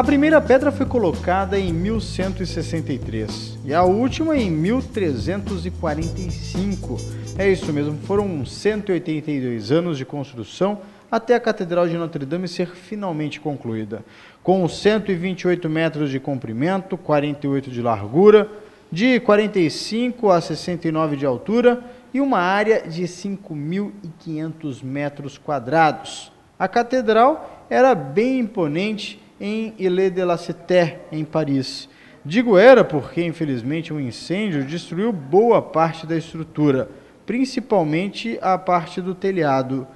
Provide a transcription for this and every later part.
A primeira pedra foi colocada em 1163 e a última em 1345. É isso mesmo, foram 182 anos de construção até a Catedral de Notre Dame ser finalmente concluída. Com 128 metros de comprimento, 48 de largura, de 45 a 69 de altura e uma área de 5.500 metros quadrados. A catedral era bem imponente em Ile de la Cité, em Paris. Digo era porque, infelizmente, um incêndio destruiu boa parte da estrutura, principalmente a parte do telhado.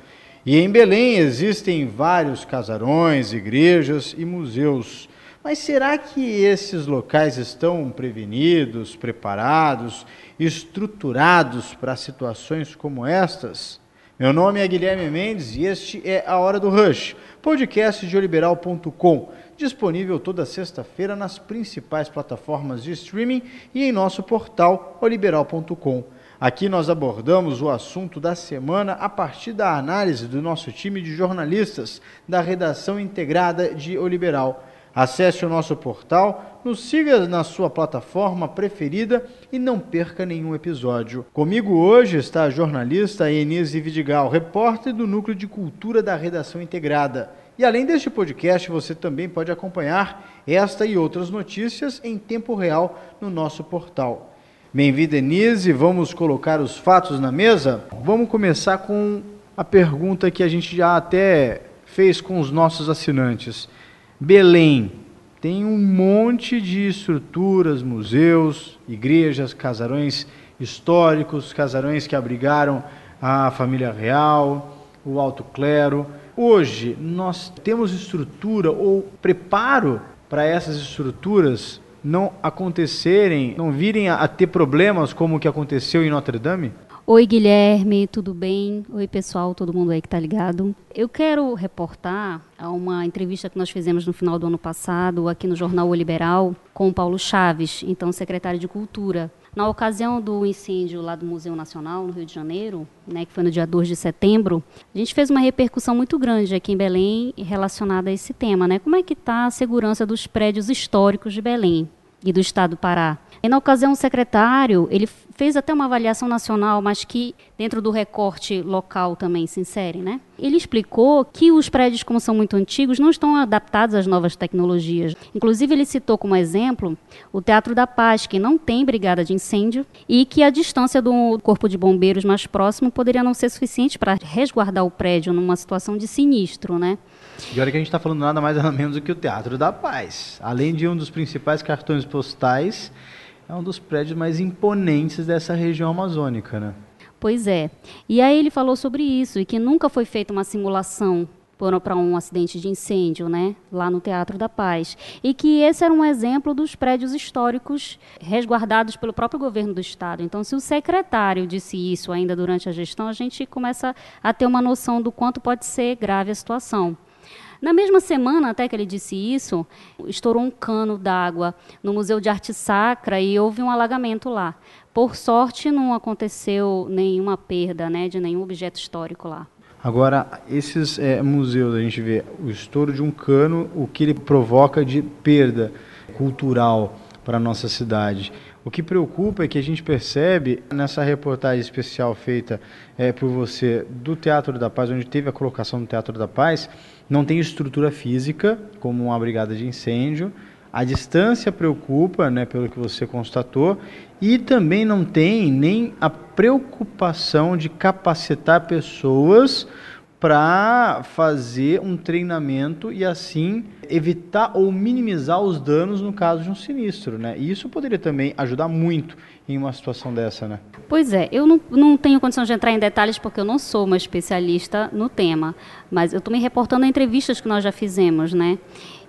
E em Belém existem vários casarões, igrejas e museus. Mas será que esses locais estão prevenidos, preparados, estruturados para situações como estas? Meu nome é Guilherme Mendes e este é A Hora do Rush, podcast de oliberal.com, disponível toda sexta-feira nas principais plataformas de streaming e em nosso portal oliberal.com. Aqui nós abordamos o assunto da semana a partir da análise do nosso time de jornalistas da redação integrada de O Liberal. Acesse o nosso portal, nos siga na sua plataforma preferida e não perca nenhum episódio. Comigo hoje está a jornalista Enise Vidigal, repórter do Núcleo de Cultura da Redação Integrada. E além deste podcast, você também pode acompanhar esta e outras notícias em tempo real no nosso portal. Bem-vinda, Denise. Vamos colocar os fatos na mesa? Vamos começar com a pergunta que a gente já até fez com os nossos assinantes. Belém tem um monte de estruturas, museus, igrejas, casarões históricos, casarões que abrigaram a família real, o alto clero. Hoje nós temos estrutura ou preparo para essas estruturas não acontecerem, não virem a, ter problemas como o que aconteceu em Notre Dame? Oi, Guilherme, tudo bem? Oi, pessoal, todo mundo aí que está ligado. Eu quero reportar a uma entrevista que nós fizemos no final do ano passado, aqui no Jornal O Liberal, com o Paulo Chaves, então secretário de Cultura. Na ocasião do incêndio lá do Museu Nacional, no Rio de Janeiro, né, que foi no dia 2 de setembro, a gente fez uma repercussão muito grande aqui em Belém relacionada a esse tema. Né? Como é que está a segurança dos prédios históricos de Belém e do Estado do Pará? E na ocasião, o secretário, ele fez até uma avaliação nacional, mas que dentro do recorte local também se insere, né? Ele explicou que os prédios, como são muito antigos, não estão adaptados às novas tecnologias. Inclusive, ele citou como exemplo o Teatro da Paz, que não tem brigada de incêndio e que a distância do corpo de bombeiros mais próximo poderia não ser suficiente para resguardar o prédio numa situação de sinistro, né? E olha que a gente está falando nada mais nada menos do que o Teatro da Paz. Além de um dos principais cartões postais é um dos prédios mais imponentes dessa região amazônica, né? Pois é. E aí ele falou sobre isso e que nunca foi feita uma simulação para um acidente de incêndio, né, lá no Teatro da Paz, e que esse era um exemplo dos prédios históricos resguardados pelo próprio governo do estado. Então, se o secretário disse isso ainda durante a gestão, a gente começa a ter uma noção do quanto pode ser grave a situação. Na mesma semana, até que ele disse isso, estourou um cano d'água no Museu de Arte Sacra e houve um alagamento lá. Por sorte, não aconteceu nenhuma perda né, de nenhum objeto histórico lá. Agora, esses é, museus, a gente vê o estouro de um cano, o que ele provoca de perda cultural para a nossa cidade. O que preocupa é que a gente percebe nessa reportagem especial feita é, por você do Teatro da Paz, onde teve a colocação do Teatro da Paz, não tem estrutura física, como uma brigada de incêndio. A distância preocupa, né, pelo que você constatou, e também não tem nem a preocupação de capacitar pessoas para fazer um treinamento e assim evitar ou minimizar os danos no caso de um sinistro, né? E isso poderia também ajudar muito em uma situação dessa, né? Pois é, eu não, não tenho condição de entrar em detalhes porque eu não sou uma especialista no tema, mas eu estou me reportando a entrevistas que nós já fizemos, né?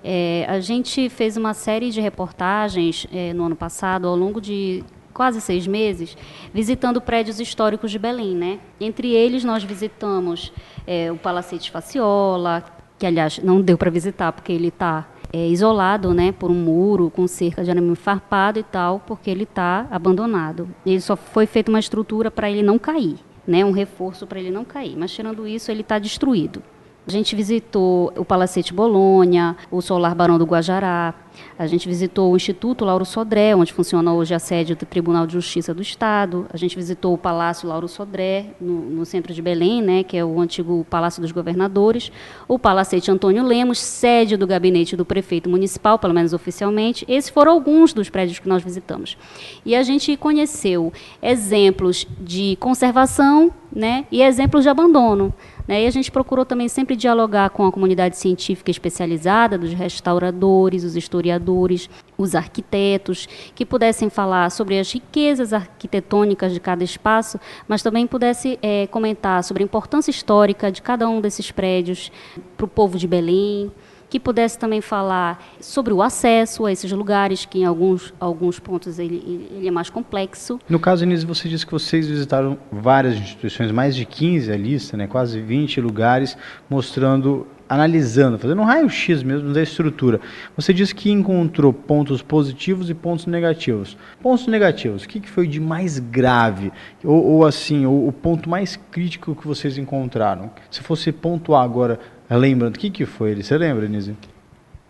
É, a gente fez uma série de reportagens é, no ano passado, ao longo de quase seis meses, visitando prédios históricos de Belém, né? Entre eles nós visitamos é, o Palacete Faciola, que aliás não deu para visitar porque ele está é, isolado, né, por um muro com cerca de arame farpado e tal, porque ele está abandonado. Ele só foi feita uma estrutura para ele não cair, né, um reforço para ele não cair. Mas tirando isso, ele está destruído. A gente visitou o Palacete Bolonha, o Solar Barão do Guajará, a gente visitou o Instituto Lauro Sodré, onde funciona hoje a sede do Tribunal de Justiça do Estado. A gente visitou o Palácio Lauro Sodré, no, no centro de Belém, né, que é o antigo Palácio dos Governadores. O Palacete Antônio Lemos, sede do gabinete do prefeito municipal, pelo menos oficialmente. Esses foram alguns dos prédios que nós visitamos. E a gente conheceu exemplos de conservação né, e exemplos de abandono. Né? E a gente procurou também sempre dialogar com a comunidade científica especializada, dos restauradores, os historiadores, os arquitetos, que pudessem falar sobre as riquezas arquitetônicas de cada espaço, mas também pudesse é, comentar sobre a importância histórica de cada um desses prédios para o povo de Belém, que pudesse também falar sobre o acesso a esses lugares, que em alguns, alguns pontos ele, ele é mais complexo. No caso, Inês, você disse que vocês visitaram várias instituições, mais de 15 a lista, né, quase 20 lugares, mostrando analisando, fazendo um raio-x mesmo da estrutura. Você disse que encontrou pontos positivos e pontos negativos. Pontos negativos, o que, que foi de mais grave? Ou, ou assim, o, o ponto mais crítico que vocês encontraram? Se fosse pontuar agora Lembrando, o que, que foi? Você lembra, Nise?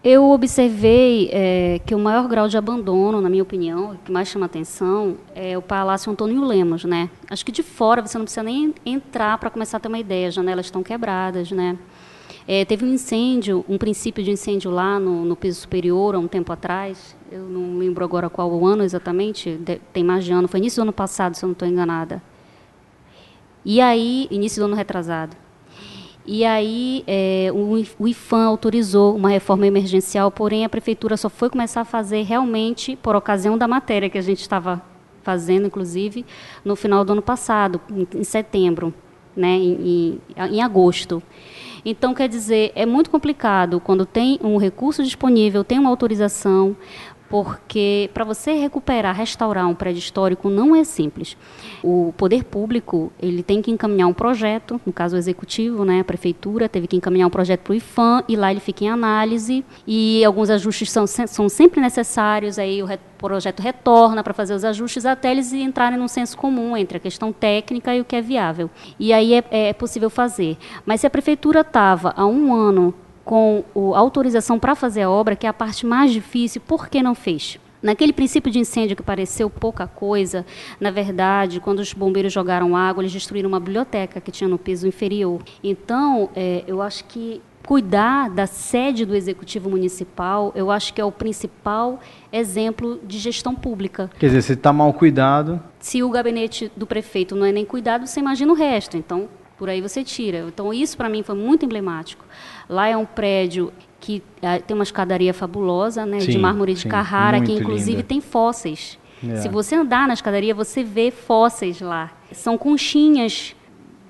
Eu observei é, que o maior grau de abandono, na minha opinião, o que mais chama atenção, é o Palácio Antônio Lemos, né? Acho que de fora você não precisa nem entrar para começar a ter uma ideia, as janelas estão quebradas, né? É, teve um incêndio, um princípio de incêndio lá no, no, piso superior, há um tempo atrás. Eu não lembro agora qual o ano exatamente, de, tem mais de ano, foi início do ano passado, se eu não estou enganada. E aí, início do ano retrasado. E aí é, o, IFAM autorizou uma reforma emergencial, porém a prefeitura só foi começar a fazer realmente por ocasião da matéria que a gente estava fazendo, inclusive, no final do ano passado, em, em setembro, né, em, em, em agosto. Então, quer dizer, é muito complicado quando tem um recurso disponível, tem uma autorização, porque para você recuperar, restaurar um prédio histórico não é simples. O poder público ele tem que encaminhar um projeto, no caso o executivo, né, a prefeitura teve que encaminhar um projeto para o IFAM e lá ele fica em análise e alguns ajustes são, são sempre necessários. Aí o projeto retorna para fazer os ajustes até eles entrarem num senso comum entre a questão técnica e o que é viável. E aí é, é possível fazer. Mas se a prefeitura estava há um ano com a autorização para fazer a obra, que é a parte mais difícil, por que não fez? Naquele princípio de incêndio que pareceu pouca coisa, na verdade, quando os bombeiros jogaram água, eles destruíram uma biblioteca que tinha no piso inferior. Então, é, eu acho que cuidar da sede do executivo municipal, eu acho que é o principal exemplo de gestão pública. Quer dizer, se está mal cuidado. Se o gabinete do prefeito não é nem cuidado, você imagina o resto. Então, por aí você tira. Então, isso para mim foi muito emblemático. Lá é um prédio que uh, tem uma escadaria fabulosa, né, sim, de mármore de sim, Carrara, que inclusive linda. tem fósseis. É. Se você andar na escadaria, você vê fósseis lá. São conchinhas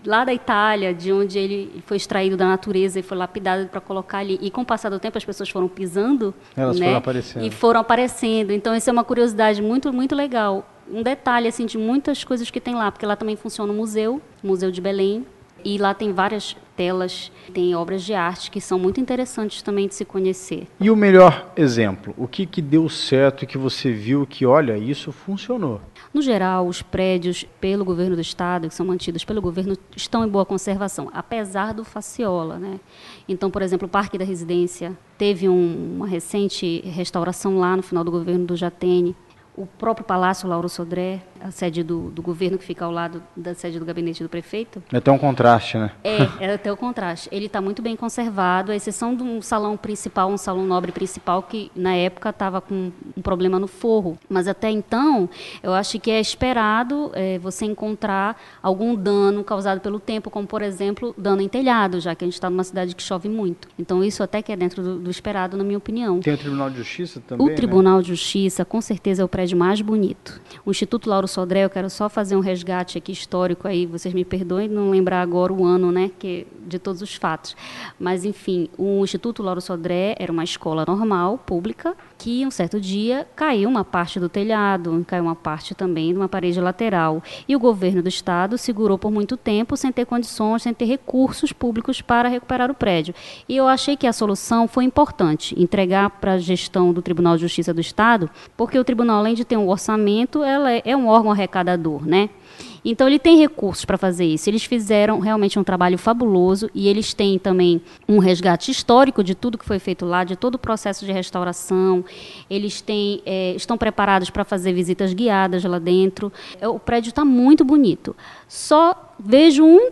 lá da Itália, de onde ele foi extraído da natureza e foi lapidado para colocar ali. E com o passar do tempo, as pessoas foram pisando, Elas né? foram aparecendo. E foram aparecendo. Então, isso é uma curiosidade muito, muito legal. Um detalhe, assim, de muitas coisas que tem lá, porque lá também funciona o museu, Museu de Belém, e lá tem várias telas, tem obras de arte que são muito interessantes também de se conhecer. E o melhor exemplo? O que, que deu certo e que você viu que, olha, isso funcionou? No geral, os prédios pelo governo do estado, que são mantidos pelo governo, estão em boa conservação, apesar do Faciola. Né? Então, por exemplo, o Parque da Residência teve um, uma recente restauração lá no final do governo do Jatene. O próprio Palácio Lauro Sodré a sede do, do, governo que fica ao lado da sede do gabinete do prefeito. É até um contraste, né? É, é até o contraste. Ele está muito bem conservado, à exceção de um salão principal, um salão nobre principal, que na época estava com um problema no forro. Mas até então, eu acho que é esperado é, você encontrar algum dano causado pelo tempo, como, por exemplo, dano em telhado, já que a gente está numa cidade que chove muito. Então, isso até que é dentro do, do esperado, na minha opinião. Tem o Tribunal de Justiça também, O né? Tribunal né? de Justiça, com certeza, é o prédio mais bonito. O Instituto Lauro Sodré, eu quero só fazer um resgate aqui histórico aí, vocês me perdoem não lembrar agora o ano, né, que de todos os fatos. Mas enfim, o Instituto Lauro Sodré era uma escola normal, pública, que um certo dia caiu uma parte do telhado, caiu uma parte também de uma parede lateral. E o governo do estado segurou por muito tempo sem ter condições, sem ter recursos públicos para recuperar o prédio. E eu achei que a solução foi importante, entregar para a gestão do Tribunal de Justiça do Estado, porque o tribunal, além de ter um orçamento, ela é, é um órgão arrecadador, né? Então ele tem recursos para fazer isso. Eles fizeram realmente um trabalho fabuloso e eles têm também um resgate histórico de tudo que foi feito lá, de todo o processo de restauração. Eles têm, é, estão preparados para fazer visitas guiadas lá dentro. É, o prédio está muito bonito. Só vejo um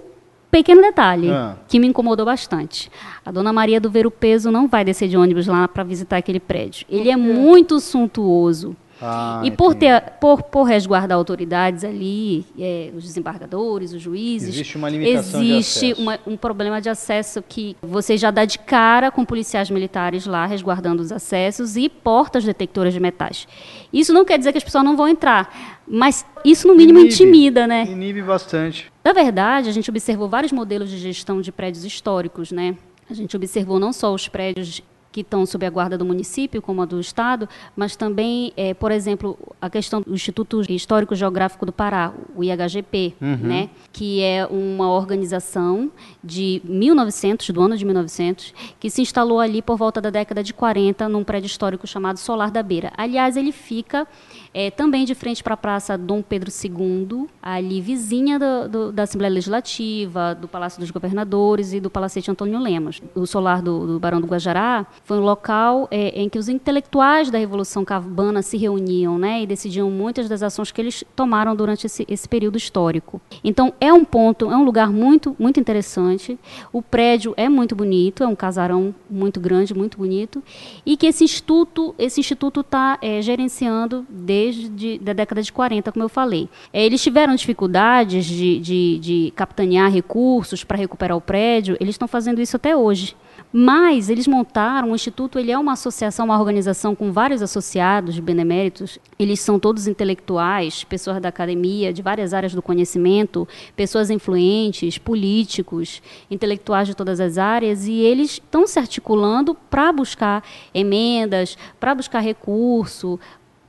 pequeno detalhe ah. que me incomodou bastante. A dona Maria do Ver o Peso não vai descer de ônibus lá para visitar aquele prédio. Ele é muito suntuoso. Ah, e por, ter, por, por resguardar autoridades ali, é, os desembargadores, os juízes. Existe uma limitação Existe uma, um problema de acesso que você já dá de cara com policiais militares lá resguardando os acessos e portas detectoras de metais. Isso não quer dizer que as pessoas não vão entrar, mas isso no mínimo inibe, intimida, né? Inibe bastante. Na verdade, a gente observou vários modelos de gestão de prédios históricos, né? A gente observou não só os prédios que estão sob a guarda do município, como a do Estado, mas também, é, por exemplo, a questão do Instituto Histórico Geográfico do Pará, o IHGP, uhum. né, que é uma organização de 1900, do ano de 1900, que se instalou ali por volta da década de 40, num prédio histórico chamado Solar da Beira. Aliás, ele fica é, também de frente para a Praça Dom Pedro II, ali vizinha do, do, da Assembleia Legislativa, do Palácio dos Governadores e do Palacete Antônio Lemos. O solar do, do Barão do Guajará foi um local é, em que os intelectuais da Revolução Cabana se reuniam né, e decidiam muitas das ações que eles tomaram durante esse, esse período histórico. Então, é um ponto, é um lugar muito, muito interessante. O prédio é muito bonito, é um casarão muito grande, muito bonito, e que esse instituto esse instituto está é, gerenciando desde a década de 40, como eu falei. É, eles tiveram dificuldades de, de, de capitanear recursos para recuperar o prédio, eles estão fazendo isso até hoje. Mas eles montaram, o Instituto ele é uma associação, uma organização com vários associados beneméritos. Eles são todos intelectuais, pessoas da academia, de várias áreas do conhecimento, pessoas influentes, políticos, intelectuais de todas as áreas, e eles estão se articulando para buscar emendas, para buscar recurso,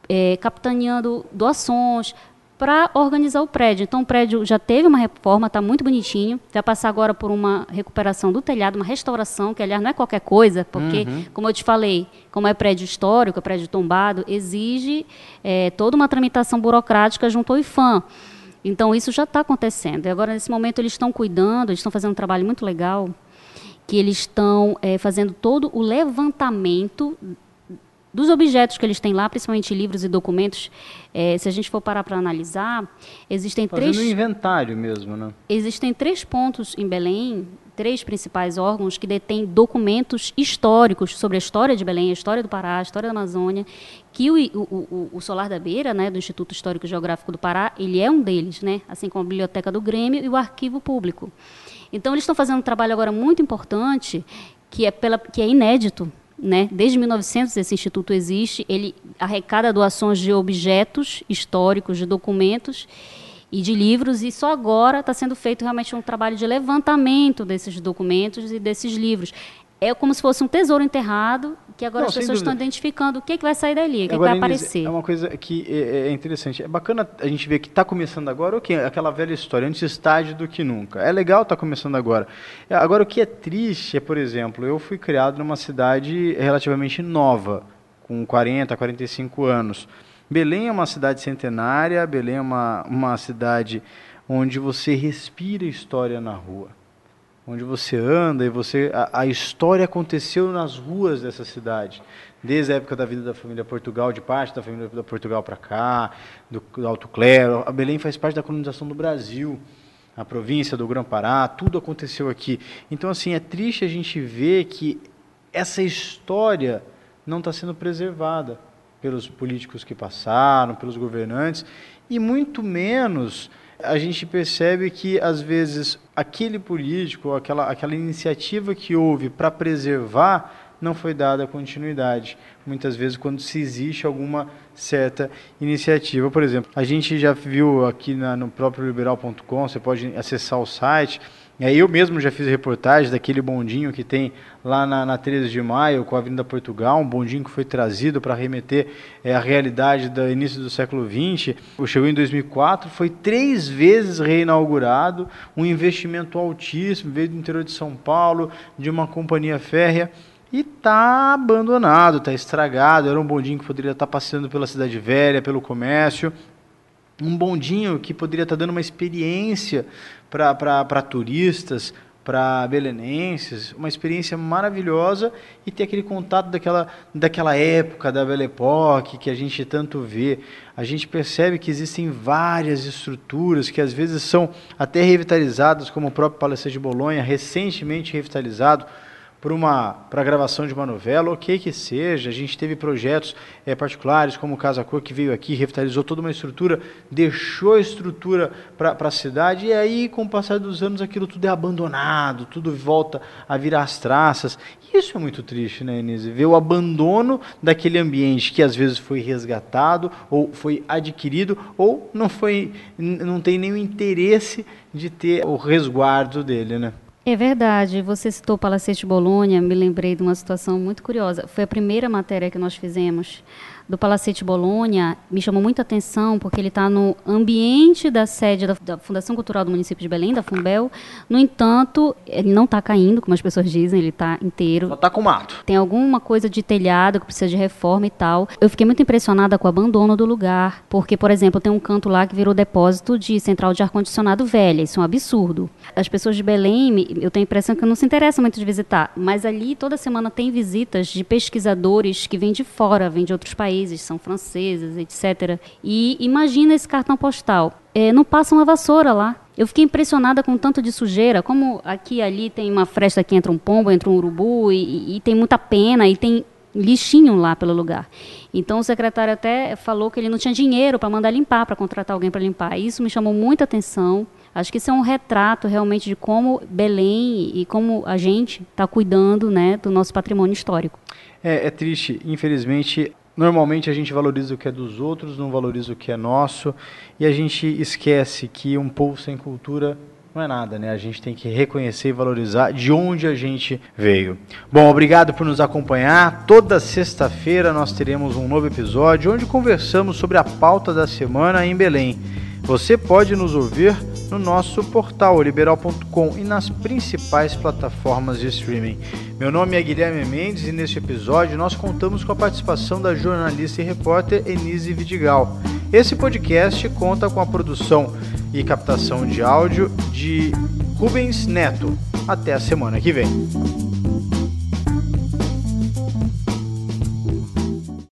é, capitaneando doações, para organizar o prédio. Então, o prédio já teve uma reforma, está muito bonitinho. Vai passar agora por uma recuperação do telhado, uma restauração, que, aliás, não é qualquer coisa, porque, uhum. como eu te falei, como é prédio histórico, é prédio tombado, exige é, toda uma tramitação burocrática junto ao IFAM. Então, isso já está acontecendo. E agora, nesse momento, eles estão cuidando, eles estão fazendo um trabalho muito legal, que eles estão é, fazendo todo o levantamento dos objetos que eles têm lá, principalmente livros e documentos, é, se a gente for parar para analisar, existem Fazendo três... um inventário mesmo, né? Existem três pontos em Belém, três principais órgãos que detêm documentos históricos sobre a história de Belém, a história do Pará, a história da Amazônia, que o, o, o, o Solar da Beira, né, do Instituto Histórico e Geográfico do Pará, ele é um deles, né, assim como a Biblioteca do Grêmio e o Arquivo Público. Então, eles estão fazendo um trabalho agora muito importante, que é, pela, que é inédito né? Desde 1900 esse instituto existe, ele arrecada doações de objetos históricos, de documentos e de livros, e só agora está sendo feito realmente um trabalho de levantamento desses documentos e desses livros. É como se fosse um tesouro enterrado que agora Não, as pessoas estão identificando o que, é que vai sair dali, o que, é que vai aparecer. É uma coisa que é, é interessante. É bacana a gente ver que está começando agora, ok, aquela velha história, antes estágio do que nunca. É legal estar tá começando agora. É, agora, o que é triste é, por exemplo, eu fui criado numa cidade relativamente nova, com 40, 45 anos. Belém é uma cidade centenária, Belém é uma, uma cidade onde você respira história na rua onde você anda e você a, a, história aconteceu nas ruas dessa cidade, desde a época da vida da família Portugal, de parte da família da Portugal para cá, do, do, Alto Clero. A Belém faz parte da colonização do Brasil, a província do Grã-Pará, tudo aconteceu aqui. Então assim é triste a gente ver que essa história não está sendo preservada pelos políticos que passaram, pelos governantes e muito menos a gente percebe que, às vezes, aquele político, aquela, aquela iniciativa que houve para preservar, não foi dada continuidade. Muitas vezes, quando se existe alguma certa iniciativa. Por exemplo, a gente já viu aqui na, no próprio liberal.com, você pode acessar o site, eu mesmo já fiz reportagem daquele bondinho que tem lá na, na 13 de maio, com a Avenida Portugal, um bondinho que foi trazido para remeter é, a realidade do início do século XX. Chegou em 2004, foi três vezes reinaugurado, um investimento altíssimo, veio do interior de São Paulo, de uma companhia férrea. e tá abandonado, tá estragado. Era um bondinho que poderia estar tá passeando pela cidade velha, pelo comércio. Um bondinho que poderia estar tá dando uma experiência para turistas, para belenenses, uma experiência maravilhosa e ter aquele contato daquela, daquela época, da Belle Époque, que a gente tanto vê. A gente percebe que existem várias estruturas que às vezes são até revitalizadas, como o próprio Palácio de Bolonha, recentemente revitalizado, por uma para a gravação de uma novela, ok que seja. A gente teve projetos é, particulares, como o Casa Cor, que veio aqui, revitalizou toda uma estrutura, deixou a estrutura para a cidade, e aí, com o passar dos anos, aquilo tudo é abandonado, tudo volta a virar as traças. E isso é muito triste, né, Inês? Ver o abandono daquele ambiente que às vezes foi resgatado, ou foi adquirido, ou não foi, não tem nenhum interesse de ter o resguardo dele, né? É verdade. Você citou Palacete Bolonha, me lembrei de uma situação muito curiosa. Foi a primeira matéria que nós fizemos do Palacete Bolonha me chamou muita atenção porque ele está no ambiente da sede da, da, Fundação Cultural do Município de Belém, da Fumbel. No entanto, ele não está caindo, como as pessoas dizem, ele está inteiro. Só está com mato. Tem alguma coisa de telhado que precisa de reforma e tal. Eu fiquei muito impressionada com o abandono do lugar, porque, por exemplo, tem um canto lá que virou depósito de central de ar-condicionado velha. Isso é um absurdo. As pessoas de Belém, eu tenho a impressão que não se interessam muito de visitar, mas ali toda semana tem visitas de pesquisadores que vêm de fora, vêm de outros países países, são franceses, etc. E imagina esse cartão postal. É, não passa uma vassoura lá. Eu fiquei impressionada com tanto de sujeira, como aqui e ali tem uma fresta que entra um pombo, entra um urubu, e, e tem muita pena, e tem lixinho lá pelo lugar. Então o secretário até falou que ele não tinha dinheiro para mandar limpar, para contratar alguém para limpar. Isso me chamou muita atenção. Acho que isso é um retrato realmente de como Belém e como a gente está cuidando né, do nosso patrimônio histórico. É, é triste, infelizmente, Normalmente a gente valoriza o que é dos outros, não valoriza o que é nosso, e a gente esquece que um povo sem cultura não é nada, né? A gente tem que reconhecer e valorizar de onde a gente veio. Bom, obrigado por nos acompanhar. Toda sexta-feira nós teremos um novo episódio onde conversamos sobre a pauta da semana em Belém. Você pode nos ouvir no nosso portal liberal.com e nas principais plataformas de streaming. Meu nome é Guilherme Mendes e neste episódio nós contamos com a participação da jornalista e repórter Enise Vidigal. Esse podcast conta com a produção e captação de áudio de Rubens Neto. Até a semana que vem.